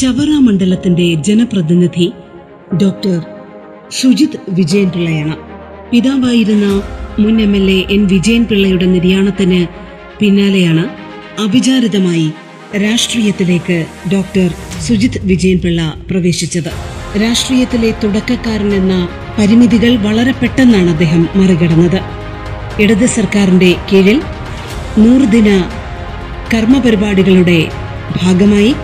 ചവറ മണ്ഡലത്തിന്റെ ജനപ്രതിനിധി ഡോക്ടർ ഷുജിത് വിജയൻ പിള്ളയാണ് പിതാവായിരുന്ന മുൻ M L A N Vijayan പിള്ളയുടെ നിര്യാണത്തിന് പിന്നാലെയാണ് അവിചാരിതമായി രാഷ്ട്രീയത്തിലേക്ക് ഡോക്ടർ സുജിത് വിജയൻ പിള്ള പ്രവേശിച്ചത്. രാഷ്ട്രീയത്തിലെ തുടക്കക്കാരൻ എന്ന പരിമിതികൾ വളരെ പെട്ടെന്നാണ് അദ്ദേഹം മറികടന്നത്. ഇടത് സർക്കാരിന്റെ കീഴിൽ നൂറുദിന കർമ്മപരിപാടികളുടെ ഭാഗമായി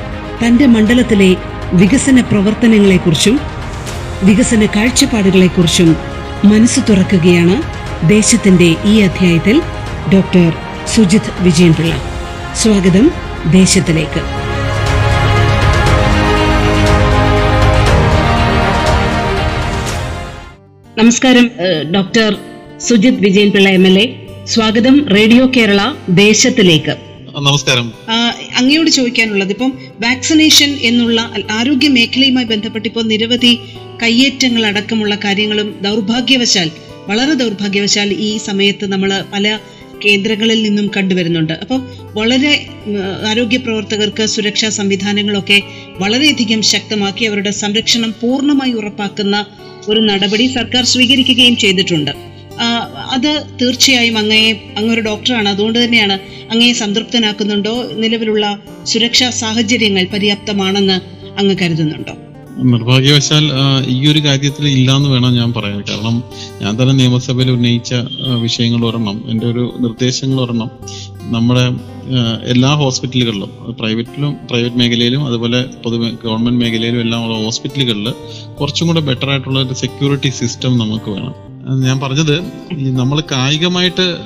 തന്റെ മണ്ഡലത്തിലെ വികസന പ്രവർത്തനങ്ങളെക്കുറിച്ചും വികസന കാഴ്ചപ്പാടുകളെക്കുറിച്ചും മനസ്സ് തുറക്കുകയാണ് ദേശത്തിന്റെ ഈ അധ്യായത്തിൽ ഡോക്ടർ സുജിത് വിജയൻപിള്ള. സ്വാഗതം ദേശത്തിലേക്ക്. നമസ്കാരം doctor Sujith Vijayan Pillai M L A. സ്വാഗതം റേഡിയോ കേരള ദേശത്തിലേക്ക്. നമസ്കാരം. അങ്ങയോട് ചോദിക്കാനുള്ളത്. ഇപ്പം വാക്സിനേഷൻ എന്നുള്ള ആരോഗ്യ മേഖലയുമായി ബന്ധപ്പെട്ട് ഇപ്പോൾ നിരവധി കയ്യേറ്റങ്ങൾ അടക്കമുള്ള കാര്യങ്ങളും ദൗർഭാഗ്യവശാൽ വളരെ ദൗർഭാഗ്യവശാൽ ഈ സമയത്ത് നമ്മൾ പല കേന്ദ്രങ്ങളിൽ നിന്നും കണ്ടുവരുന്നുണ്ട്. അപ്പോൾ വളരെ ആരോഗ്യ പ്രവർത്തകർക്ക് സുരക്ഷാ സംവിധാനങ്ങളൊക്കെ വളരെയധികം ശക്തമാക്കി അവരുടെ സംരക്ഷണം പൂർണമായി ഉറപ്പാക്കുന്ന ഒരു നടപടി സർക്കാർ സ്വീകരിക്കുകയും ചെയ്തിട്ടുണ്ട്. അത് തീർച്ചയായും അങ്ങയെ അങ്ങൊരു ഡോക്ടറാണ്. അതുകൊണ്ട് തന്നെയാണ് അങ്ങയെ സംതൃപ്തനാക്കുന്നുണ്ടോ? നിലവിലുള്ള സുരക്ഷാ സാഹചര്യങ്ങൾ പര്യാപ്തമാണെന്ന് അങ്ങ് കരുതുന്നുണ്ടോ? നിർഭാഗ്യവശാൽ ഈ ഒരു കാര്യത്തിൽ ഇല്ലാന്ന് വേണം ഞാൻ പറയാൻ. കാരണം ഞാൻ തന്നെ നിയമസഭയിൽ ഉന്നയിച്ച വിഷയങ്ങൾ ഒരെണ്ണം എന്റെ ഒരു നിർദ്ദേശങ്ങൾ ഒരെണ്ണം. നമ്മുടെ എല്ലാ ഹോസ്പിറ്റലുകളിലും പ്രൈവറ്റിലും പ്രൈവറ്റ് മേഖലയിലും അതുപോലെ പൊതു ഗവൺമെന്റ് മേഖലയിലും എല്ലാം ഉള്ള ഹോസ്പിറ്റലുകളിൽ കുറച്ചും കൂടെ ബെറ്റർ ആയിട്ടുള്ള ഒരു സെക്യൂരിറ്റി സിസ്റ്റം നമുക്ക് വേണം. ഞാൻ പറഞ്ഞത് ഈ നമ്മൾ കായികമായിട്ട്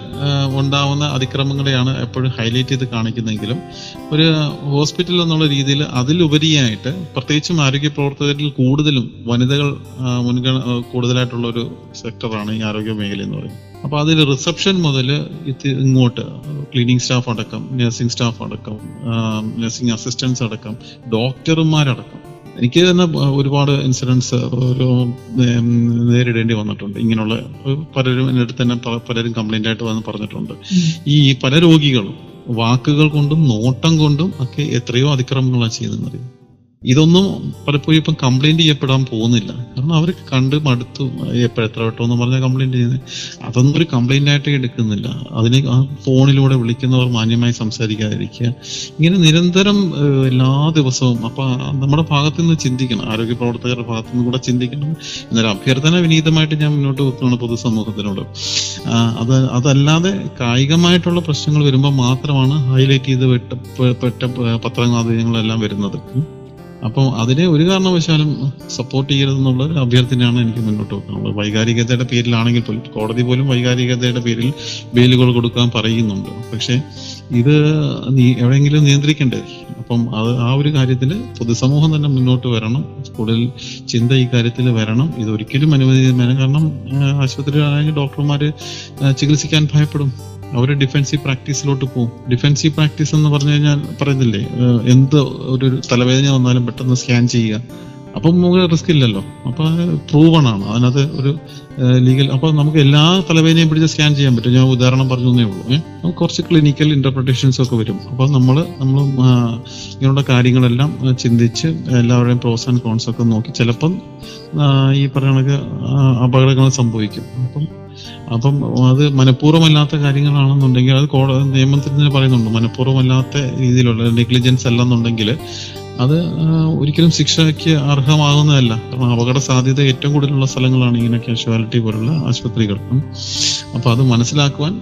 ഉണ്ടാവുന്ന അതിക്രമങ്ങളെയാണ് എപ്പോഴും ഹൈലൈറ്റ് ചെയ്ത് കാണിക്കുന്നെങ്കിലും ഒരു ഹോസ്പിറ്റൽ എന്നുള്ള രീതിയിൽ അതിലുപരിയായിട്ട് പ്രത്യേകിച്ചും ആരോഗ്യ പ്രവർത്തകരിൽ കൂടുതലും വനിതകൾ മുൻഗണ കൂടുതലായിട്ടുള്ള ഒരു സെക്ടറാണ് ഈ ആരോഗ്യ മേഖല എന്ന് പറയുന്നത്. അപ്പോൾ അതിൽ റിസപ്ഷൻ മുതൽ ഇങ്ങോട്ട് ക്ലീനിങ് സ്റ്റാഫ് അടക്കം നഴ്സിംഗ് സ്റ്റാഫ് അടക്കം നഴ്സിംഗ് അസിസ്റ്റൻസ് അടക്കം ഡോക്ടർമാരടക്കം എനിക്ക് തന്നെ ഒരുപാട് ഇൻസിഡൻസ് ഒരു നേരിടേണ്ടി വന്നിട്ടുണ്ട്. ഇങ്ങനെയുള്ള പലരും എന്റെ അടുത്ത് തന്നെ പലരും കംപ്ലൈന്റ് ആയിട്ട് വന്ന് പറഞ്ഞിട്ടുണ്ട്. ഈ പല രോഗികളും വാക്കുകൾ കൊണ്ടും നോട്ടം കൊണ്ടും ഒക്കെ എത്രയോ അതിക്രമങ്ങളാണ് ചെയ്യുന്നത്. ഇതൊന്നും പലപ്പോഴും ഇപ്പം കംപ്ലൈന്റ് ചെയ്യപ്പെടാൻ പോകുന്നില്ല. കാരണം അവർ കണ്ട് മടുത്തു എത്ര വട്ടം എന്ന് പറഞ്ഞാൽ കംപ്ലൈന്റ് ചെയ്യുന്നത് അതൊന്നും ഒരു കംപ്ലൈന്റ് ആയിട്ട് എടുക്കുന്നില്ല. അതിന് ആ ഫോണിലൂടെ വിളിക്കുന്നവർ മാന്യമായി സംസാരിക്കാതിരിക്കുക. ഇങ്ങനെ നിരന്തരം എല്ലാ ദിവസവും അപ്പൊ നമ്മുടെ ഭാഗത്തു നിന്ന് ചിന്തിക്കണം. ആരോഗ്യ പ്രവർത്തകരുടെ ഭാഗത്തു നിന്ന് കൂടെ ചിന്തിക്കണം. എന്നൊരു അഭ്യർത്ഥന വിനീതമായിട്ട് ഞാൻ മുന്നോട്ട് വെക്കുകയാണ് പൊതുസമൂഹത്തിനോട്. അത് അതല്ലാതെ കായികമായിട്ടുള്ള പ്രശ്നങ്ങൾ വരുമ്പോൾ മാത്രമാണ് ഹൈലൈറ്റ് ചെയ്ത് പെട്ട പത്രമാധ്യമങ്ങളെല്ലാം വരുന്നത്. അപ്പം അതിനെ ഒരു കാരണവശാലും സപ്പോർട്ട് ചെയ്യരുതെന്നുള്ള ഒരു അഭ്യർത്ഥനയാണ് എനിക്ക് മുന്നോട്ട് വെക്കാനുള്ളത്. വൈകാരികതയുടെ പേരിലാണെങ്കിൽ പോലും കോടതി പോലും വൈകാരികതയുടെ പേരിൽ ബെയിലുകൾ കൊടുക്കാൻ പറയുന്നുണ്ട്. പക്ഷേ ഇത് നീ എവിടെയെങ്കിലും നിയന്ത്രിക്കേണ്ടേ? അപ്പം അത് ആ ഒരു കാര്യത്തിൽ പൊതുസമൂഹം തന്നെ മുന്നോട്ട് വരണം. കൂടുതൽ ചിന്ത ഈ കാര്യത്തിൽ വരണം. ഇത് ഒരിക്കലും അനുവദിക്കുന്ന കാരണം ആശുപത്രിയിലാണെങ്കിൽ ഡോക്ടർമാര് ചികിത്സിക്കാൻ ഭയപ്പെടും. അവർ ഡിഫൻസീവ് പ്രാക്ടീസിലോട്ട് പോകും ഡിഫൻസീവ് പ്രാക്ടീസ് എന്ന് പറഞ്ഞു കഴിഞ്ഞാൽ പറയുന്നില്ലേ എന്ത് ഒരു തലവേദന വന്നാലും പെട്ടെന്ന് സ്കാൻ ചെയ്യുക. അപ്പം നമുക്ക് റിസ്ക് ഇല്ലല്ലോ. അപ്പൊ പ്രൂവൺ ആണ്. അതിനകത്ത് ഒരു ലീഗൽ അപ്പൊ നമുക്ക് എല്ലാ തലവേദനയും പിടിച്ച് സ്കാൻ ചെയ്യാൻ പറ്റും. ഞാൻ ഉദാഹരണം പറഞ്ഞു തന്നേ ഉള്ളൂ. ഏഹ് കുറച്ച് ക്ലിനിക്കൽ ഇന്റർപ്രിട്ടേഷൻസ് ഒക്കെ വരും. അപ്പൊ നമ്മൾ നമ്മൾ ഇങ്ങനെയുള്ള കാര്യങ്ങളെല്ലാം ചിന്തിച്ച് എല്ലാവരുടെയും പ്രോസ് ആൻഡ് കോൺസ് ഒക്കെ നോക്കി ചിലപ്പം ഈ പറയണക്ക് അപകടങ്ങൾ സംഭവിക്കും. അപ്പം അപ്പം അത് മനഃപൂർവമല്ലാത്ത കാര്യങ്ങളാണെന്നുണ്ടെങ്കിൽ അത് നിയമത്തിൽ തന്നെ പറയുന്നുണ്ട്. മനഃപൂർവമല്ലാത്ത രീതിയിലുള്ള നെഗ്ലിജൻസ് അല്ലെന്നുണ്ടെങ്കിൽ അത് ഒരിക്കലും ശിക്ഷയ്ക്ക് അർഹമാകുന്നതല്ല. കാരണം അപകട സാധ്യത ഏറ്റവും കൂടുതലുള്ള സ്ഥലങ്ങളാണ് ഇങ്ങനെ കാഷ്വാലിറ്റി പോലുള്ള ആശുപത്രികൾ. അപ്പോൾ അപ്പൊ അത് മനസ്സിലാക്കുവാൻ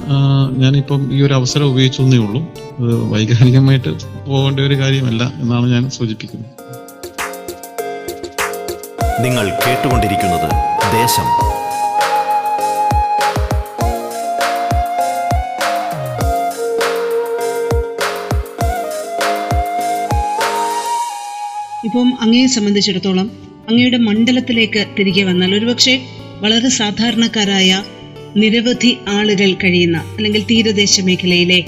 ഞാനിപ്പം ഈ ഒരു അവസരം ഉപയോഗിച്ചെന്നേ ഉള്ളൂ. അത് വൈകാരികമായിട്ട് പോകേണ്ട ഒരു കാര്യമല്ല എന്നാണ് ഞാൻ സൂചിപ്പിക്കുന്നത്. നിങ്ങൾ കേട്ടുകൊണ്ടിരിക്കുന്നത് ദേശം. ഇപ്പം അങ്ങയെ സംബന്ധിച്ചിടത്തോളം അങ്ങയുടെ മണ്ഡലത്തിലേക്ക് തിരികെ വന്നാൽ ഒരുപക്ഷെ വളരെ സാധാരണക്കാരായ നിരവധി ആളുകൾ കഴിയുന്ന അല്ലെങ്കിൽ തീരദേശ മേഖലയിലെ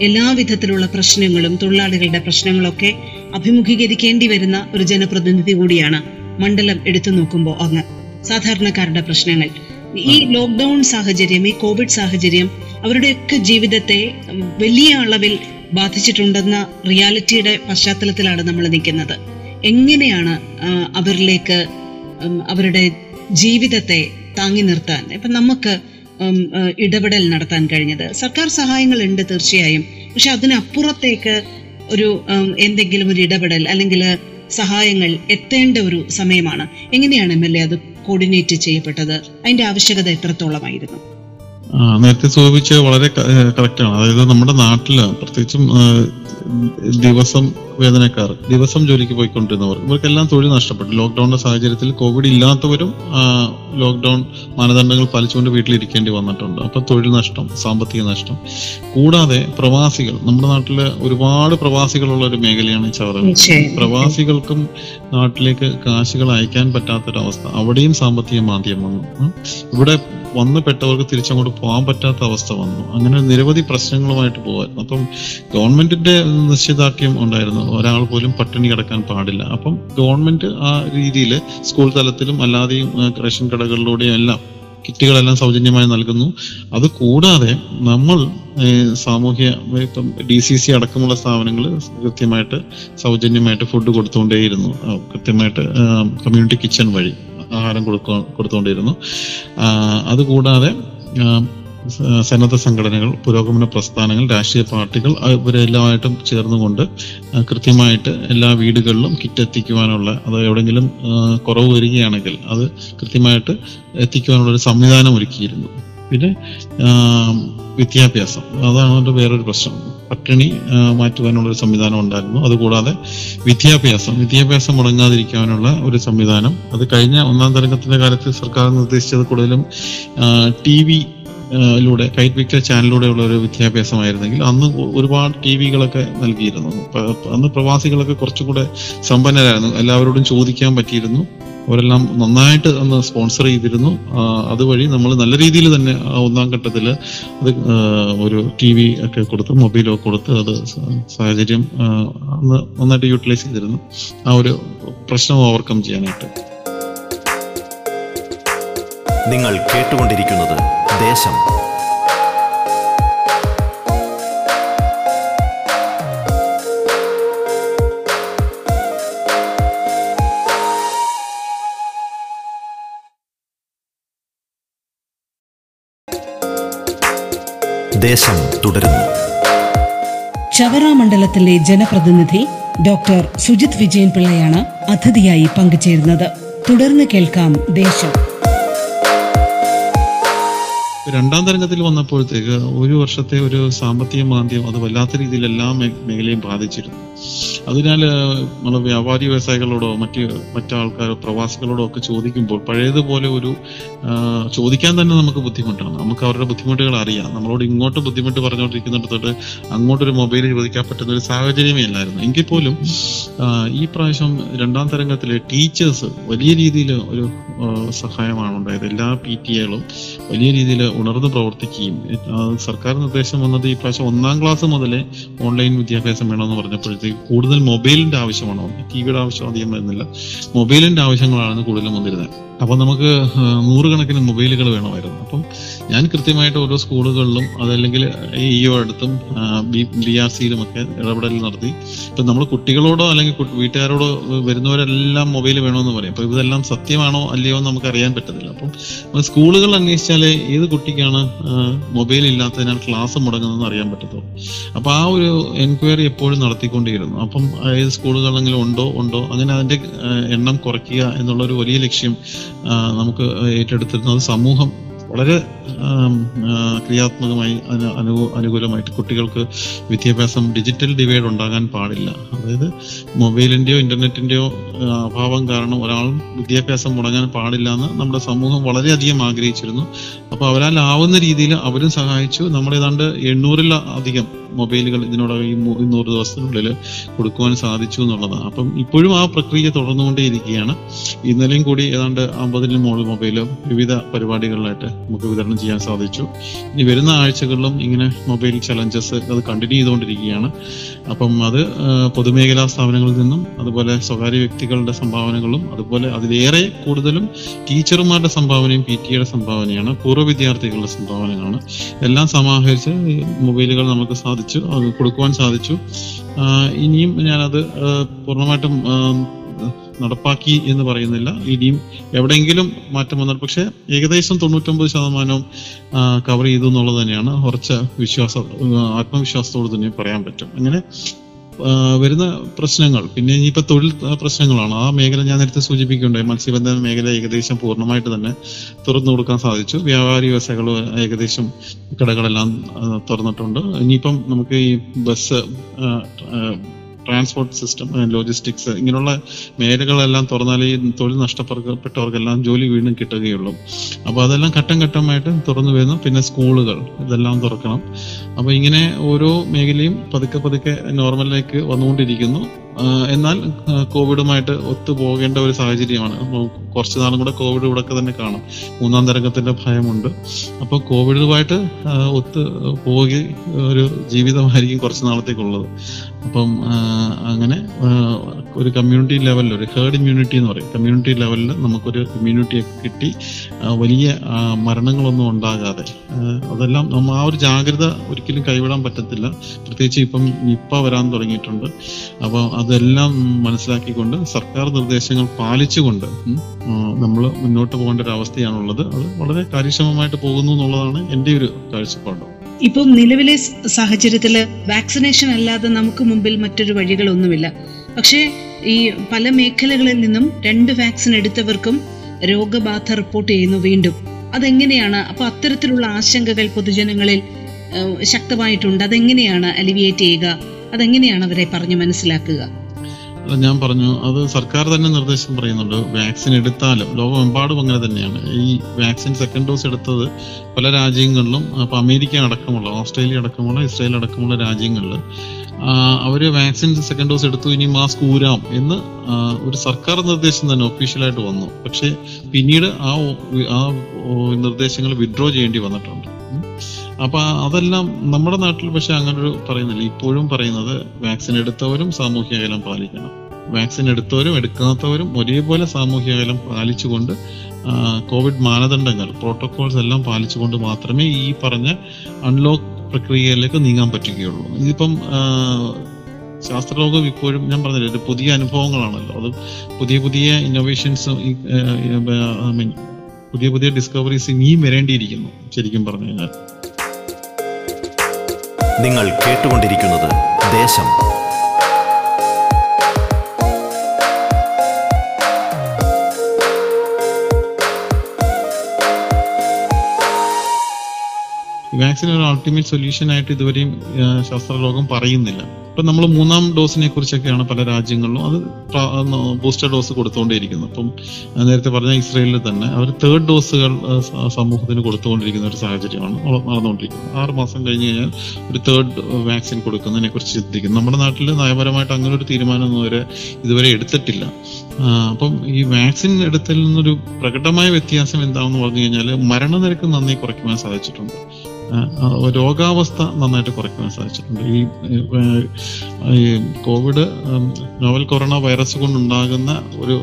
എല്ലാവിധത്തിലുള്ള പ്രശ്നങ്ങളും തൊഴിലാളികളുടെ പ്രശ്നങ്ങളൊക്കെ അഭിമുഖീകരിക്കേണ്ടി വരുന്ന ഒരു ജനപ്രതിനിധി കൂടിയാണ് മണ്ഡലം എടുത്തു നോക്കുമ്പോൾ അങ്ങ് സാധാരണക്കാരുടെ പ്രശ്നങ്ങൾ. ഈ ലോക്ക്ഡൌൺ സാഹചര്യം ഈ കോവിഡ് സാഹചര്യം അവരുടെയൊക്കെ ജീവിതത്തെ വലിയ അളവിൽ ബാധിച്ചിട്ടുണ്ടെന്ന റിയാലിറ്റിയുടെ പശ്ചാത്തലത്തിലാണ് നമ്മൾ നിൽക്കുന്നത്. എങ്ങനെയാണ് അവരിലേക്ക് അവരുടെ ജീവിതത്തെ താങ്ങി നിർത്താൻ? ഇപ്പൊ നമുക്ക് ഇടപെടൽ നടത്താൻ കഴിഞ്ഞത്. സർക്കാർ സഹായങ്ങൾ ഉണ്ട് തീർച്ചയായും. പക്ഷെ അതിനപ്പുറത്തേക്ക് ഒരു എന്തെങ്കിലും ഒരു ഇടപെടൽ അല്ലെങ്കിൽ സഹായങ്ങൾ എത്തേണ്ട ഒരു സമയമാണ്. എങ്ങനെയാണ് എം എൽ എ അത് കോർഡിനേറ്റ് ചെയ്യപ്പെട്ടത്? അതിന്റെ ആവശ്യകത എത്രത്തോളമായിരുന്നു? നേരത്തെ സൂചിപ്പിച്ചത് വളരെ കറക്റ്റാണ്. അതായത് നമ്മുടെ നാട്ടിൽ പ്രത്യേകിച്ചും ദിവസം വേതനക്കാർ ദിവസം ജോലിക്ക് പോയിക്കൊണ്ടിരുന്നവർ ഇവർക്കെല്ലാം തൊഴിൽ നഷ്ടപ്പെട്ടു. ലോക്ക്ഡൌണിന്റെ സാഹചര്യത്തിൽ കോവിഡ് ഇല്ലാത്തവരും ലോക്ക്ഡൌൺ മാനദണ്ഡങ്ങൾ പാലിച്ചുകൊണ്ട് വീട്ടിലിരിക്കേണ്ടി വന്നിട്ടുണ്ട്. അപ്പൊ തൊഴിൽ നഷ്ടം സാമ്പത്തിക നഷ്ടം. കൂടാതെ പ്രവാസികൾ നമ്മുടെ നാട്ടിൽ ഒരുപാട് പ്രവാസികളുള്ള ഒരു മേഖലയാണ് ഈ ചവറ. പ്രവാസികൾക്കും നാട്ടിലേക്ക് കാശുകൾ അയക്കാൻ പറ്റാത്തൊരവസ്ഥ. അവിടെയും സാമ്പത്തിക മാന്ദ്യം വന്നു. ഇവിടെ വന്നു പെട്ടവർക്ക് തിരിച്ചങ്ങോട്ട് പോകാൻ പറ്റാത്ത അവസ്ഥ വന്നു. അങ്ങനെ നിരവധി പ്രശ്നങ്ങളുമായിട്ട് പോകാൻ അപ്പം ഗവൺമെന്റിന്റെ നിശ്ചിതാർത്ഥ്യം ഉണ്ടായിരുന്നു ഒരാൾ പോലും പട്ടിണി കിടക്കാൻ പാടില്ല. അപ്പം ഗവൺമെന്റ് ആ രീതിയിൽ സ്കൂൾ തലത്തിലും അല്ലാതെയും റേഷൻ കടകളിലൂടെയും എല്ലാം കിറ്റുകളെല്ലാം സൗജന്യമായി നൽകുന്നു. അത് കൂടാതെ നമ്മൾ സാമൂഹ്യ ഇപ്പം ഡി സി സി അടക്കമുള്ള സ്ഥാപനങ്ങൾ കൃത്യമായിട്ട് സൗജന്യമായിട്ട് ഫുഡ് കൊടുത്തുകൊണ്ടേയിരുന്നു. കൃത്യമായിട്ട് കമ്മ്യൂണിറ്റി കിച്ചൺ വഴി ആഹാരം കൊടുക്കുക കൊടുത്തുകൊണ്ടിരുന്നു അതുകൂടാതെ സന്നദ്ധ സംഘടനകൾ പുരോഗമന പ്രസ്ഥാനങ്ങൾ രാഷ്ട്രീയ പാർട്ടികൾ ഇവരെല്ലാമായിട്ടും ചേർന്നുകൊണ്ട് കൃത്യമായിട്ട് എല്ലാ വീടുകളിലും കിറ്റ് എത്തിക്കുവാനുള്ള അത് എവിടെങ്കിലും കുറവ് വരികയാണെങ്കിൽ അത് കൃത്യമായിട്ട് എത്തിക്കുവാനുള്ള ഒരു സംവിധാനം ഒരുക്കിയിരുന്നു. പിന്നെ വിദ്യാഭ്യാസം അതാണ് അതിന്റെ വേറൊരു പ്രശ്നം. പട്ടിണി മാറ്റുവാനുള്ള ഒരു സംവിധാനം ഉണ്ടായിരുന്നു. അതുകൂടാതെ വിദ്യാഭ്യാസം വിദ്യാഭ്യാസം മുടങ്ങാതിരിക്കാനുള്ള ഒരു സംവിധാനം. അത് കഴിഞ്ഞ ഒന്നാം തരംഗത്തിന്റെ കാലത്ത് സർക്കാർ നിർദ്ദേശിച്ചത് കൂടുതലും ടി വി ലൂടെ കൈറ്റ് പിക്ചർ ചാനലിലൂടെയുള്ള ഒരു വിദ്യാഭ്യാസമായിരുന്നെങ്കിൽ അന്ന് ഒരുപാട് ടി വികളൊക്കെ നൽകിയിരുന്നു. അന്ന് പ്രവാസികളൊക്കെ കുറച്ചുകൂടെ സമ്പന്നരായിരുന്നു. എല്ലാവരോടും ചോദിക്കാൻ പറ്റിയിരുന്നു. അവരെല്ലാം നന്നായിട്ട് അന്ന് സ്പോൺസർ ചെയ്തിരുന്നു. അതുവഴി നമ്മൾ നല്ല രീതിയിൽ തന്നെ ഒന്നാം ഘട്ടത്തിൽ അത് ഒരു ടി വി ഒക്കെ കൊടുത്ത് മൊബൈലൊക്കെ കൊടുത്ത് അത് സാഹചര്യം അന്ന് നന്നായിട്ട് യൂട്ടിലൈസ് ചെയ്തിരുന്നു. ആ ഒരു പ്രശ്നം ഓവർകം ചെയ്യാനായിട്ട്. നിങ്ങൾ കേട്ടുകൊണ്ടിരിക്കുന്നത് ദേശം. ദേശം തുടരുന്നു. ചവറ മണ്ഡലത്തിലെ ജനപ്രതിനിധി ഡോക്ടർ സുജിത് വിജയൻ പിള്ളയാണ് അതിഥിയായി പങ്കുചേരുന്നത്. തുടർന്ന് കേൾക്കാം ദേശം. രണ്ടാം തരംഗത്തിൽ വന്നപ്പോഴത്തേക്ക് ഒരു വർഷത്തെ ഒരു സാമ്പത്തിക മാന്ദ്യം അത് വല്ലാത്ത രീതിയിൽ എല്ലാ മേഖലയും ബാധിച്ചിരുന്നു. അതിനാൽ നമ്മൾ വ്യാപാരി വ്യവസായികളോടോ മറ്റ് മറ്റാൾക്കാരോ പ്രവാസികളോടോ ഒക്കെ ചോദിക്കുമ്പോൾ പഴയതുപോലെ ഒരു ചോദിക്കാൻ തന്നെ നമുക്ക് ബുദ്ധിമുട്ടാണ്. നമുക്ക് അവരുടെ ബുദ്ധിമുട്ടുകൾ അറിയാം. നമ്മളോട് ഇങ്ങോട്ട് ബുദ്ധിമുട്ട് പറഞ്ഞുകൊണ്ടിരിക്കുന്നിടത്തോട്ട് അങ്ങോട്ടൊരു മൊബൈൽ ചോദിക്കാൻ പറ്റുന്ന ഒരു സാഹചര്യമേ ഇല്ലായിരുന്നു. എങ്കിൽ പോലും ഈ പ്രാവശ്യം രണ്ടാം തരംഗത്തിലെ ടീച്ചേഴ്സ് വലിയ രീതിയിൽ ഒരു സഹായമാണ് ഉണ്ടായത്. എല്ലാ പി ടി എകളും വലിയ രീതിയിൽ ഉണർന്ന് പ്രവർത്തിക്കുകയും സർക്കാർ നിർദ്ദേശം വന്നത് ഈ പ്രാവശ്യം ഒന്നാം ക്ലാസ് മുതലേ ഓൺലൈൻ വിദ്യാഭ്യാസം വേണമെന്ന് പറഞ്ഞപ്പോഴത്തേക്ക് വരുമ്പോഴത്തേക്ക് കൂടുതൽ മൊബൈലിന്റെ ആവശ്യമാണോ? ടി വിയുടെ ആവശ്യം അധികം വരുന്നില്ല മൊബൈലിന്റെ ആവശ്യങ്ങളാണ് കൂടുതലും വന്നിരുന്നത്. അപ്പം നമുക്ക് നൂറുകണക്കിന് മൊബൈലുകൾ വേണമായിരുന്നു. അപ്പം ഞാൻ കൃത്യമായിട്ട് ഓരോ സ്കൂളുകളിലും അതല്ലെങ്കിൽ ഈ അടുത്തും ബി ബി ആർ സിയിലും ഒക്കെ ഇടപെടൽ നടത്തി. ഇപ്പം നമ്മൾ കുട്ടികളോടോ അല്ലെങ്കിൽ വീട്ടുകാരോടോ വരുന്നവരെല്ലാം മൊബൈൽ വേണമെന്ന് പറയും. അപ്പോൾ ഇതെല്ലാം സത്യമാണോ അല്ലയോ എന്ന് നമുക്ക് അറിയാൻ പറ്റത്തില്ല. അപ്പം സ്കൂളുകൾ അന്വേഷിച്ചാലേ ഏത് കുട്ടിക്കാണ് മൊബൈൽ ഇല്ലാത്തതിനാൽ ക്ലാസ് മുടങ്ങുന്നതെന്ന് അറിയാൻ പറ്റത്തുള്ളൂ. അപ്പോൾ ആ ഒരു എൻക്വയറി എപ്പോഴും നടത്തിക്കൊണ്ടിരുന്നു. അപ്പം ഏത് സ്കൂളുകളെങ്കിലും ഉണ്ടോ ഉണ്ടോ? അങ്ങനെ അതിന്റെ എണ്ണം കുറയ്ക്കുക എന്നുള്ള ഒരു വലിയ ലക്ഷ്യം നമുക്ക് ഏറ്റെടുത്തിരുന്നത് സമൂഹം വളരെ ക്രിയാത്മകമായി അനു അനുകൂലമായിട്ട് കുട്ടികൾക്ക് വിദ്യാഭ്യാസം ഡിജിറ്റൽ ഡിവൈഡ് ഉണ്ടാകാൻ പാടില്ല. അതായത് മൊബൈലിന്റെയോ ഇന്റർനെറ്റിന്റെയോ അഭാവം കാരണം ഒരാളും വിദ്യാഭ്യാസം മുടങ്ങാൻ പാടില്ല എന്ന് നമ്മുടെ സമൂഹം വളരെയധികം ആഗ്രഹിച്ചിരുന്നു. അപ്പോൾ അവരാൽ ആവുന്ന രീതിയിൽ അവരും സഹായിച്ചു. നമ്മൾ ഏതാണ്ട് എണ്ണൂറിൽ അധികം മൊബൈലുകൾ ഇതിനോടകം ഈ നൂറ് ദിവസത്തിനുള്ളിൽ കൊടുക്കുവാൻ സാധിച്ചു എന്നുള്ളതാണ്. അപ്പം ഇപ്പോഴും ആ പ്രക്രിയ തുടർന്നുകൊണ്ടേയിരിക്കുകയാണ്. ഇന്നലെയും കൂടി ഏതാണ്ട് അമ്പതിന് മുകളിൽ മൊബൈൽ വിവിധ പരിപാടികളിലായിട്ട് നമുക്ക് വിതരണം ചെയ്യാൻ സാധിച്ചു. ഇനി വരുന്ന ആഴ്ചകളിലും ഇങ്ങനെ മൊബൈൽ ചലഞ്ചസ് അത് കണ്ടിന്യൂ ചെയ്തുകൊണ്ടിരിക്കുകയാണ്. അപ്പം അത് പൊതുമേഖലാ സ്ഥാപനങ്ങളിൽ നിന്നും അതുപോലെ സ്വകാര്യ വ്യക്തികളുടെ സംഭാവനകളും അതുപോലെ അതിലേറെ കൂടുതലും ടീച്ചർമാരുടെ സംഭാവനയും പി ടിയുടെ സംഭാവനയാണ്. പൂർവ വിദ്യാർത്ഥികളുടെ സംഭാവനകളാണ് എല്ലാം സമാഹരിച്ച് മൊബൈലുകൾ നമുക്ക് സാധിച്ചു. അത് കൊടുക്കുവാൻ സാധിച്ചു. ഇനിയും ഞാനത് പൂർണമായിട്ടും നടപ്പാക്കി എന്ന് പറയുന്നില്ല. ഇനിയും എവിടെയെങ്കിലും മാറ്റം വന്നാൽ പക്ഷേ ഏകദേശം തൊണ്ണൂറ്റൊമ്പത് ശതമാനവും കവർ ചെയ്തു എന്നുള്ളത് തന്നെയാണ്. ഉറച്ച വിശ്വാസം ആത്മവിശ്വാസത്തോട് തന്നെ പറയാൻ പറ്റും. അങ്ങനെ വരുന്ന പ്രശ്നങ്ങൾ. പിന്നെ ഇനിയിപ്പോൾ തൊഴിൽ പ്രശ്നങ്ങളാണ്. ആ മേഖല ഞാൻ നേരത്തെ സൂചിപ്പിക്കുകയുണ്ടായി. മത്സ്യബന്ധന മേഖല ഏകദേശം പൂർണമായിട്ട് തന്നെ തുറന്നു കൊടുക്കാൻ സാധിച്ചു. വ്യാപാരി വ്യവസായകൾ ഏകദേശം കടകളെല്ലാം തുറന്നിട്ടുണ്ട്. ഇനിയിപ്പം നമുക്ക് ഈ ബസ് ട്രാൻസ്പോർട്ട് സിസ്റ്റം ലോജിസ്റ്റിക്സ് ഇങ്ങനെയുള്ള മേഖലകളെല്ലാം തുറന്നാലേ ഈ തൊഴിൽ നഷ്ടപ്പെട്ടവർക്കെല്ലാം ജോലി വീണ്ടും കിട്ടുകയുള്ളൂ. അപ്പോൾ അതെല്ലാം ഘട്ടം ഘട്ടമായിട്ട് തുറന്നു വരുന്നു. പിന്നെ സ്കൂളുകൾ ഇതെല്ലാം തുറക്കണം. അപ്പോൾ ഇങ്ങനെ ഓരോ മേഖലയും പതുക്കെ പതുക്കെ നോർമലിലേക്ക് വന്നുകൊണ്ടിരിക്കുന്നു. എന്നാൽ കോവിഡുമായിട്ട് ഒത്തു പോകേണ്ട ഒരു സാഹചര്യമാണ്. കുറച്ച് നാളും കൂടെ കോവിഡ് ഇവിടെയൊക്കെ തന്നെ കാണും. മൂന്നാം തരംഗത്തിന്റെ ഭയമുണ്ട്. അപ്പോൾ കോവിഡുമായിട്ട് ഒത്ത് പോകി ഒരു ജീവിതമായിരിക്കും കുറച്ച് നാളത്തേക്കുള്ളത്. അപ്പം അങ്ങനെ ഒരു കമ്മ്യൂണിറ്റി ലെവലിൽ ഒരു ഹേർഡ് ഇമ്മ്യൂണിറ്റി എന്ന് പറയും. കമ്മ്യൂണിറ്റി ലെവലിൽ നമുക്കൊരു ഇമ്മ്യൂണിറ്റി കിട്ടി വലിയ മരണങ്ങളൊന്നും ഉണ്ടാകാതെ. അതെല്ലാം നമ്മ ആ ഒരു ജാഗ്രത ഒരിക്കലും കൈവിടാൻ പറ്റത്തില്ല. പ്രത്യേകിച്ച് ഇപ്പം നിപ്പ വരാൻ തുടങ്ങിയിട്ടുണ്ട്. അപ്പോൾ അതെല്ലാം മനസ്സിലാക്കിക്കൊണ്ട് സർക്കാർ നിർദ്ദേശങ്ങൾ പാലിച്ചുകൊണ്ട് നമ്മൾ മുന്നോട്ട് പോകേണ്ട ഒരു അവസ്ഥയാണുള്ളത്. അത് വളരെ കാര്യക്ഷമമായിട്ട് പോകുന്നു എന്നുള്ളതാണ് എന്റെ ഒരു കാഴ്ചപ്പാട്. ഇപ്പം നിലവിലെ സാഹചര്യത്തിൽ വാക്സിനേഷൻ അല്ലാതെ നമുക്ക് മുമ്പിൽ മറ്റൊരു വഴികളൊന്നുമില്ല. പക്ഷേ ഈ പല മേഖലകളിൽ നിന്നും രണ്ട് വാക്സിൻ എടുത്തവർക്കും രോഗബാധ റിപ്പോർട്ട് ചെയ്യുന്നു വീണ്ടും. അതെങ്ങനെയാണ്? അപ്പൊ അത്തരത്തിലുള്ള ആശങ്കകൾ പൊതുജനങ്ങളിൽ ശക്തമായിട്ടുണ്ട്. അതെങ്ങനെയാണ് അലിവിയേറ്റ് ചെയ്യുക? അതെങ്ങനെയാണ് അവരെ പറഞ്ഞു മനസ്സിലാക്കുക? ഞാൻ പറഞ്ഞു അത് സർക്കാർ തന്നെ നിർദ്ദേശം പറയുന്നുണ്ട്. വാക്സിൻ എടുത്താലും ലോകമെമ്പാടും അങ്ങനെ തന്നെയാണ്. ഈ വാക്സിൻ സെക്കൻഡ് ഡോസ് എടുത്തത് പല രാജ്യങ്ങളിലും അപ്പോൾ അമേരിക്ക അടക്കമുള്ള ഓസ്ട്രേലിയ അടക്കമുള്ള ഇസ്രായേൽ അടക്കമുള്ള രാജ്യങ്ങളിൽ അവർ വാക്സിൻ സെക്കൻഡ് ഡോസ് എടുത്തു ഇനി മാസ്ക് ഊരാം എന്ന് ഒരു സർക്കാർ നിർദ്ദേശം തന്നെ ഒഫീഷ്യലായിട്ട് വന്നു. പക്ഷേ പിന്നീട് ആ ആ നിർദ്ദേശങ്ങൾ വിഡ്രോ ചെയ്യേണ്ടി വന്നിട്ടുണ്ട്. അപ്പൊ അതെല്ലാം നമ്മുടെ നാട്ടിൽ പക്ഷെ അങ്ങനെ ഒരു പറയുന്നില്ല. ഇപ്പോഴും പറയുന്നത് വാക്സിൻ എടുത്തവരും സാമൂഹ്യ അകലം പാലിക്കണം. വാക്സിൻ എടുത്തവരും എടുക്കാത്തവരും ഒരേപോലെ സാമൂഹ്യ അകലം പാലിച്ചുകൊണ്ട് കോവിഡ് മാനദണ്ഡങ്ങൾ പ്രോട്ടോകോൾസ് എല്ലാം പാലിച്ചുകൊണ്ട് മാത്രമേ ഈ പറഞ്ഞ അൺലോക്ക് പ്രക്രിയയിലേക്ക് നീങ്ങാൻ പറ്റുകയുള്ളൂ. ഇതിപ്പം ശാസ്ത്രലോകം ഇപ്പോഴും ഞാൻ പറഞ്ഞില്ല ഒരു പുതിയ അനുഭവങ്ങളാണല്ലോ. അത് പുതിയ പുതിയ ഇന്നോവേഷൻസ് ഐ മീൻ പുതിയ പുതിയ ഡിസ്കവറീസ് ഇനിയും വരേണ്ടിയിരിക്കുന്നു ശരിക്കും പറഞ്ഞു കഴിഞ്ഞാൽ. നിങ്ങൾ കേട്ടുകൊണ്ടിരിക്കുന്നത് ദേശം. വാക്സിൻ ഒരു അൾട്ടിമേറ്റ് സൊല്യൂഷൻ ആയിട്ട് ഇതുവരെയും ശാസ്ത്രലോകം പറയുന്നില്ല. ഇപ്പം നമ്മൾ മൂന്നാം ഡോസിനെ കുറിച്ചൊക്കെയാണ് പല രാജ്യങ്ങളിലും അത് ബൂസ്റ്റർ ഡോസ് കൊടുത്തുകൊണ്ടേയിരിക്കുന്നത് അപ്പം നേരത്തെ പറഞ്ഞ ഇസ്രയേലിൽ തന്നെ അവർ തേർഡ് ഡോസുകൾ സമൂഹത്തിന് കൊടുത്തുകൊണ്ടിരിക്കുന്ന ഒരു സാഹചര്യമാണ് നട- നടന്നുകൊണ്ടിരിക്കുന്നത് ആറ് മാസം കഴിഞ്ഞ് കഴിഞ്ഞാൽ ഒരു തേർഡ് വാക്സിൻ കൊടുക്കുന്നതിനെ കുറിച്ച് ചിന്തിക്കുന്നു. നമ്മുടെ നാട്ടിൽ നയപരമായിട്ട് അങ്ങനെ ഒരു തീരുമാനമൊന്നും വരെ ഇതുവരെ എടുത്തിട്ടില്ല. അപ്പം ഈ വാക്സിൻ എടുത്തതിൽ നിന്നൊരു പ്രകടമായ വ്യത്യാസം എന്താണെന്ന് പറഞ്ഞു കഴിഞ്ഞാൽ മരണനിരക്ക് നന്നായി കുറയ്ക്കുവാൻ സാധിച്ചിട്ടുണ്ട്. രോഗാവസ്ഥ നന്നായിട്ട് കുറയ്ക്കാൻ സാധിച്ചിട്ടുണ്ട്. ഈ ഈ കോവിഡ് നോവൽ കൊറോണ വൈറസ് കൊണ്ടുണ്ടാകുന്ന ഒരു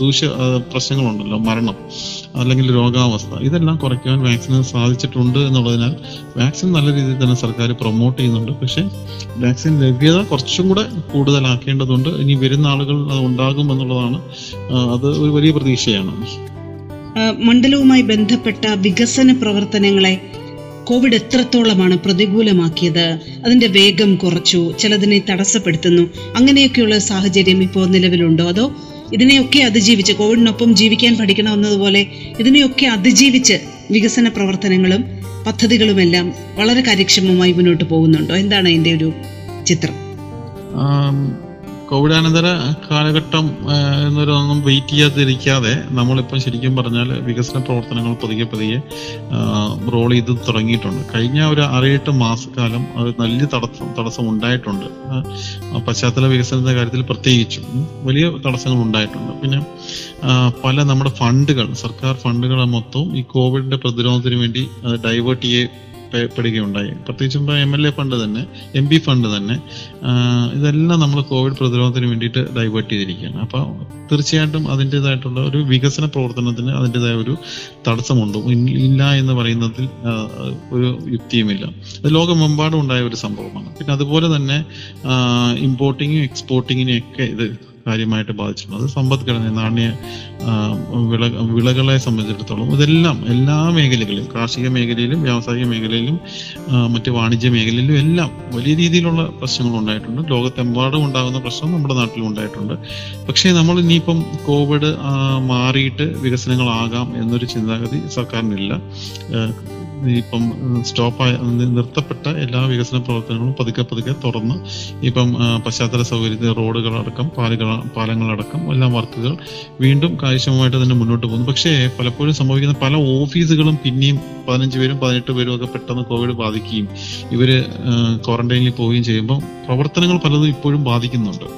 ദൂഷ്യ പ്രശ്നങ്ങളുണ്ടല്ലോ മരണം അല്ലെങ്കിൽ രോഗാവസ്ഥ ഇതെല്ലാം കുറയ്ക്കാൻ വാക്സിന് സാധിച്ചിട്ടുണ്ട് എന്നുള്ളതിനാൽ വാക്സിൻ നല്ല രീതിയിൽ തന്നെ സർക്കാർ പ്രൊമോട്ട് ചെയ്യുന്നുണ്ട്. പക്ഷേ വാക്സിൻ ലഭ്യത കുറച്ചും കൂടെ കൂടുതലാക്കേണ്ടതുണ്ട്. ഇനി വരുന്ന ആളുകൾ അത് ഉണ്ടാകും എന്നുള്ളതാണ് അത് ഒരു വലിയ പ്രതീക്ഷയാണ്. മണ്ഡലവുമായി ബന്ധപ്പെട്ട വികസന പ്രവർത്തനങ്ങളെ കോവിഡ് എത്രത്തോളമാണ് പ്രതികൂലമാക്കിയത്? അതിന്റെ വേഗം കുറച്ചു ചിലതിനെ തടസ്സപ്പെടുത്തുന്നു. അങ്ങനെയൊക്കെയുള്ള സാഹചര്യം ഇപ്പോൾ നിലവിലുണ്ടോ? അതോ ഇതിനെയൊക്കെ അതിജീവിച്ച് കോവിഡിനൊപ്പം ജീവിക്കാൻ പഠിക്കണമെന്നതുപോലെ ഇതിനെയൊക്കെ അതിജീവിച്ച് വികസന പ്രവർത്തനങ്ങളും പദ്ധതികളുമെല്ലാം വളരെ കാര്യക്ഷമമായി മുന്നോട്ട് പോകുന്നുണ്ടോ? എന്താണ് അതിന്റെ ഒരു ചിത്രം? കോവിഡാനന്തര കാലഘട്ടം എന്നൊരൊന്നും വെയിറ്റ് ചെയ്യാതിരിക്കാതെ നമ്മളിപ്പം ശരിക്കും പറഞ്ഞാൽ വികസന പ്രവർത്തനങ്ങൾ പതിയെ പതിയെ റോൾ ചെയ്ത് തുടങ്ങിയിട്ടുണ്ട്. കഴിഞ്ഞ ഒരു ആറേഴെട്ട് മാസക്കാലം അത് നല്ല തടസ്സം തടസ്സം ഉണ്ടായിട്ടുണ്ട്. പശ്ചാത്തല വികസനത്തിന്റെ കാര്യത്തിൽ പ്രത്യേകിച്ചും വലിയ തടസ്സങ്ങൾ ഉണ്ടായിട്ടുണ്ട്. പിന്നെ പല നമ്മുടെ ഫണ്ടുകൾ സർക്കാർ ഫണ്ടുകൾ മൊത്തവും ഈ കോവിഡിന്റെ പ്രതിരോധത്തിന് വേണ്ടി ഡൈവേർട്ട് ചെയ്യപ്പെടുകയുണ്ടായി പ്രത്യേകിച്ചും ഇപ്പോൾ എം എൽ എ ഫണ്ട് തന്നെ എം പി ഫണ്ട് തന്നെ ഇതെല്ലാം നമ്മൾ കോവിഡ് പ്രതിരോധത്തിന് വേണ്ടിയിട്ട് ഡൈവേർട്ട് ചെയ്തിരിക്കുകയാണ്. അപ്പോൾ തീർച്ചയായിട്ടും അതിന്റെതായിട്ടുള്ള ഒരു വികസന പ്രവർത്തനത്തിന് അതിന്റെതായ ഒരു തടസ്സമുണ്ട്. ഇല്ല എന്ന് പറയുന്നതിൽ ഒരു യുക്തിയുമില്ല. അത് ലോകമെമ്പാടും ഉണ്ടായ ഒരു സംഭവമാണ്. പിന്നെ അതുപോലെ തന്നെ ഇമ്പോർട്ടിങ്ങും എക്സ്പോർട്ടിങ്ങിനെയും ഒക്കെ ഇത് കാര്യമായിട്ട് ബാധിച്ചിട്ടുണ്ട്. അത് സമ്പദ്ഘടന നാണ്യ വിള വിളകളെ സംബന്ധിച്ചിടത്തോളം ഇതെല്ലാം എല്ലാ മേഖലകളിലും കാർഷിക മേഖലയിലും വ്യാവസായിക മേഖലയിലും മറ്റ് വാണിജ്യ മേഖലയിലും എല്ലാം വലിയ രീതിയിലുള്ള പ്രശ്നങ്ങൾ ഉണ്ടായിട്ടുണ്ട്. ലോകത്തെമ്പാടും ഉണ്ടാകുന്ന പ്രശ്നം നമ്മുടെ നാട്ടിലും ഉണ്ടായിട്ടുണ്ട്. പക്ഷേ നമ്മൾ ഇനിയിപ്പം കോവിഡ് മാറിയിട്ട് വികസനങ്ങളാകാം എന്നൊരു ചിന്താഗതി സർക്കാരിനില്ല. ഇപ്പം സ്റ്റോപ്പായ നിർത്തപ്പെട്ട എല്ലാ വികസന പ്രവർത്തനങ്ങളും പതുക്കെ പതുക്കെ തുറന്ന് ഇപ്പം പശ്ചാത്തല സൗകര്യത്തിൽ റോഡുകളടക്കം പാലുകൾ പാലങ്ങളടക്കം എല്ലാ വർക്കുകൾ വീണ്ടും കാര്യക്ഷമമായിട്ട് തന്നെ മുന്നോട്ട് പോകുന്നു. പക്ഷേ പലപ്പോഴും സംഭവിക്കുന്ന പല ഓഫീസുകളും പിന്നെയും പതിനഞ്ച് പേരും പതിനെട്ട് പേരും ഒക്കെ പെട്ടെന്ന് കോവിഡ് ബാധിക്കുകയും ഇവർ ക്വാറന്റൈനിൽ പോവുകയും ചെയ്യുമ്പോൾ പ്രവർത്തനങ്ങൾ പലതും ഇപ്പോഴും ബാധിക്കുന്നുണ്ട്.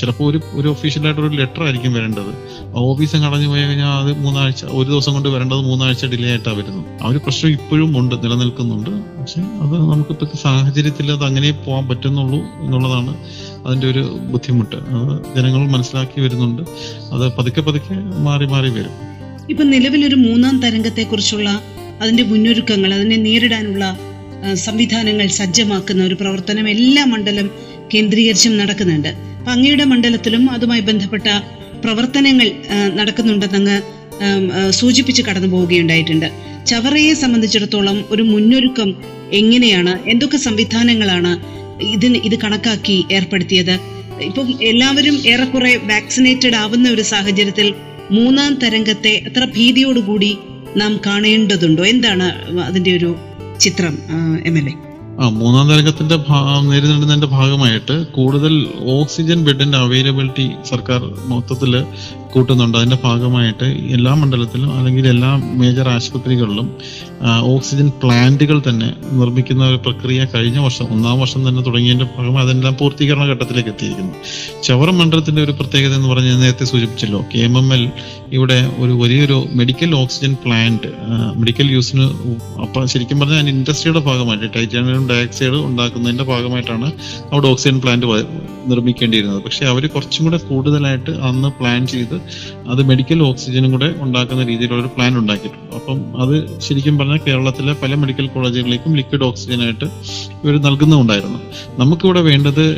ചിലപ്പോൾ ഒരു ഒരു ഒഫീഷ്യലായിട്ട് ഒരു ലെറ്റർ ആയിരിക്കും വരേണ്ടത്. ഓഫീസും കടഞ്ഞു പോയി കഴിഞ്ഞാൽ അത് മൂന്നാഴ്ച ഒരു ദിവസം കൊണ്ട് വരേണ്ടത് മൂന്നാഴ്ച ഡിലേ ആയിട്ടാണ് വരുന്നത്. ആ ഒരു പ്രശ്നം ഇപ്പോഴും ഉണ്ട് നിലനിൽക്കുന്നുണ്ട്. പക്ഷെ അത് നമുക്ക് ഇപ്പോഴത്തെ സാഹചര്യത്തിൽ അത് അങ്ങനെ പോകാൻ പറ്റുന്നുള്ളൂ എന്നുള്ളതാണ് അതിന്റെ ഒരു ബുദ്ധിമുട്ട്. അത് ജനങ്ങൾ മനസ്സിലാക്കി വരുന്നുണ്ട്. അത് പതുക്കെ പതുക്കെ മാറി മാറി വരും. ഇപ്പൊ നിലവിലൊരു മൂന്നാം തരംഗത്തെക്കുറിച്ചുള്ള അതിന്റെ മുന്നൊരുക്കങ്ങൾ അതിനെ നേരിടാനുള്ള സംവിധാനങ്ങൾ സജ്ജമാക്കുന്ന ഒരു പ്രവർത്തനം എല്ലാ മണ്ഡലം കേന്ദ്രീകരിച്ചും നടക്കുന്നുണ്ട്. അങ്ങയുടെ മണ്ഡലത്തിലും അതുമായി ബന്ധപ്പെട്ട പ്രവർത്തനങ്ങൾ നടക്കുന്നുണ്ടെന്നങ്ങ് സൂചിപ്പിച്ച് കടന്നു പോവുകയുണ്ടായിട്ടുണ്ട്. ചവറയെ സംബന്ധിച്ചിടത്തോളം ഒരു മുന്നൊരുക്കം എങ്ങനെയാണ് എന്തൊക്കെ സംവിധാനങ്ങളാണ് ഇതിന് ഇത് കണക്കാക്കി ഏർപ്പെടുത്തിയത്? ഇപ്പം എല്ലാവരും ഏറെക്കുറെ വാക്സിനേറ്റഡ് ആവുന്ന ഒരു സാഹചര്യത്തിൽ മൂന്നാം തരംഗത്തെ എത്ര ഭീതിയോടുകൂടി നാം കാണേണ്ടതുണ്ടോ? എന്താണ് അതിന്റെ ഒരു ചിത്രം എം എൽ എ? ആ മൂന്നാം തരംഗത്തിന്റെ നേരിടുന്നതിന്റെ ഭാഗമായിട്ട് കൂടുതൽ ഓക്സിജൻ ബെഡിന്റെ അവൈലബിലിറ്റി സർക്കാർ മൊത്തത്തിൽ കൂട്ടുന്നുണ്ട്. അതിന്റെ ഭാഗമായിട്ട് എല്ലാ മണ്ഡലത്തിലും അല്ലെങ്കിൽ എല്ലാ മേജർ ആശുപത്രികളിലും ഓക്സിജൻ പ്ലാന്റുകൾ തന്നെ നിർമ്മിക്കുന്ന ഒരു പ്രക്രിയ കഴിഞ്ഞ വർഷം ഒന്നാം വർഷം തന്നെ തുടങ്ങിയതിന്റെ ഭാഗമായി അതെല്ലാം പൂർത്തീകരണ ഘട്ടത്തിലേക്ക് എത്തിയിരിക്കുന്നു. ചവറ മണ്ഡലത്തിന്റെ ഒരു പ്രത്യേകത എന്ന് പറഞ്ഞാൽ നേരത്തെ സൂചിപ്പിച്ചല്ലോ കെ എം എം എൽ ഇവിടെ ഒരു വലിയൊരു മെഡിക്കൽ ഓക്സിജൻ പ്ലാന്റ് മെഡിക്കൽ യൂസിന് അപ്പൊ ശരിക്കും പറഞ്ഞാൽ ഇൻഡസ്ട്രിയുടെ ഭാഗമായിട്ട് ടൈറ്റാനിയം ഡയോക്സൈഡ് ഉണ്ടാക്കുന്നതിന്റെ ഭാഗമായിട്ടാണ് അവിടെ ഓക്സിജൻ പ്ലാന്റ് നിർമ്മിക്കേണ്ടിയിരുന്നത്. പക്ഷെ അവർ കുറച്ചും കൂടെ കൂടുതലായിട്ട് അന്ന് പ്ലാൻ ചെയ്ത് അത് മെഡിക്കൽ ഓക്സിജനും കൂടെ ഉണ്ടാക്കുന്ന രീതിയിലുള്ള ഒരു പ്ലാൻ ഉണ്ടാക്കിയിട്ടുണ്ട്. അപ്പം അത് ശരിക്കും പറഞ്ഞാൽ കേരളത്തിലെ പല മെഡിക്കൽ കോളേജുകളിലേക്കും ലിക്വിഡ് ഓക്സിജനായിട്ട് ഇവർ നൽകുന്നുണ്ടായിരുന്നു നമുക്കിവിടെ വേണ്ടത്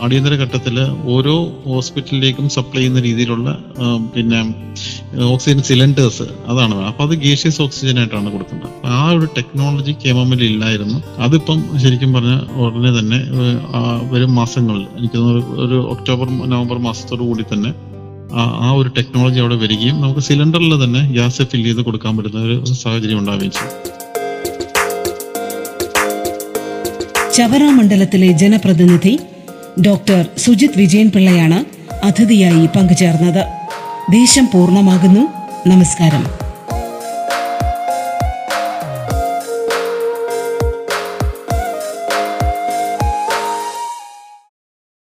അടിയന്തര ഘട്ടത്തിൽ ഓരോ ഹോസ്പിറ്റലിലേക്കും സപ്ലൈ ചെയ്യുന്ന രീതിയിലുള്ള പിന്നെ ഓക്സിജൻ സിലിണ്ടേഴ്സ് അതാണ്. അപ്പോൾ അത് ഗേഷ്യസ് ഓക്സിജൻ ആയിട്ടാണ് കൊടുക്കുന്നത്. ആ ഒരു ടെക്നോളജി കേമമിൽ ഇല്ലായിരുന്നു. അതിപ്പം ശരിക്കും പറഞ്ഞ ഉടനെ തന്നെ വരും മാസങ്ങളിൽ എനിക്ക് ഒരു- ഒക്ടോബർ നവംബർ മാസത്തോടു കൂടി തന്നെ ആ ഒരു ടെക്നോളജി അവിടെ വരികയും നമുക്ക് സിലിണ്ടറിൽ തന്നെ ഗ്യാസ് ഫിൽ ചെയ്ത് കൊടുക്കാൻ പറ്റുന്ന ഒരു സാഹചര്യം ഉണ്ടാവുകയും ചെയ്യും. ചവറ മണ്ഡലത്തിലെ ജനപ്രതിനിധി ഡോക്ടർ സുജിത് വിജയൻ പിള്ളയാണ് അതിഥിയായി പങ്കുചേർന്നത്. ദേശം പൂർണമാകുന്നു. നമസ്കാരം.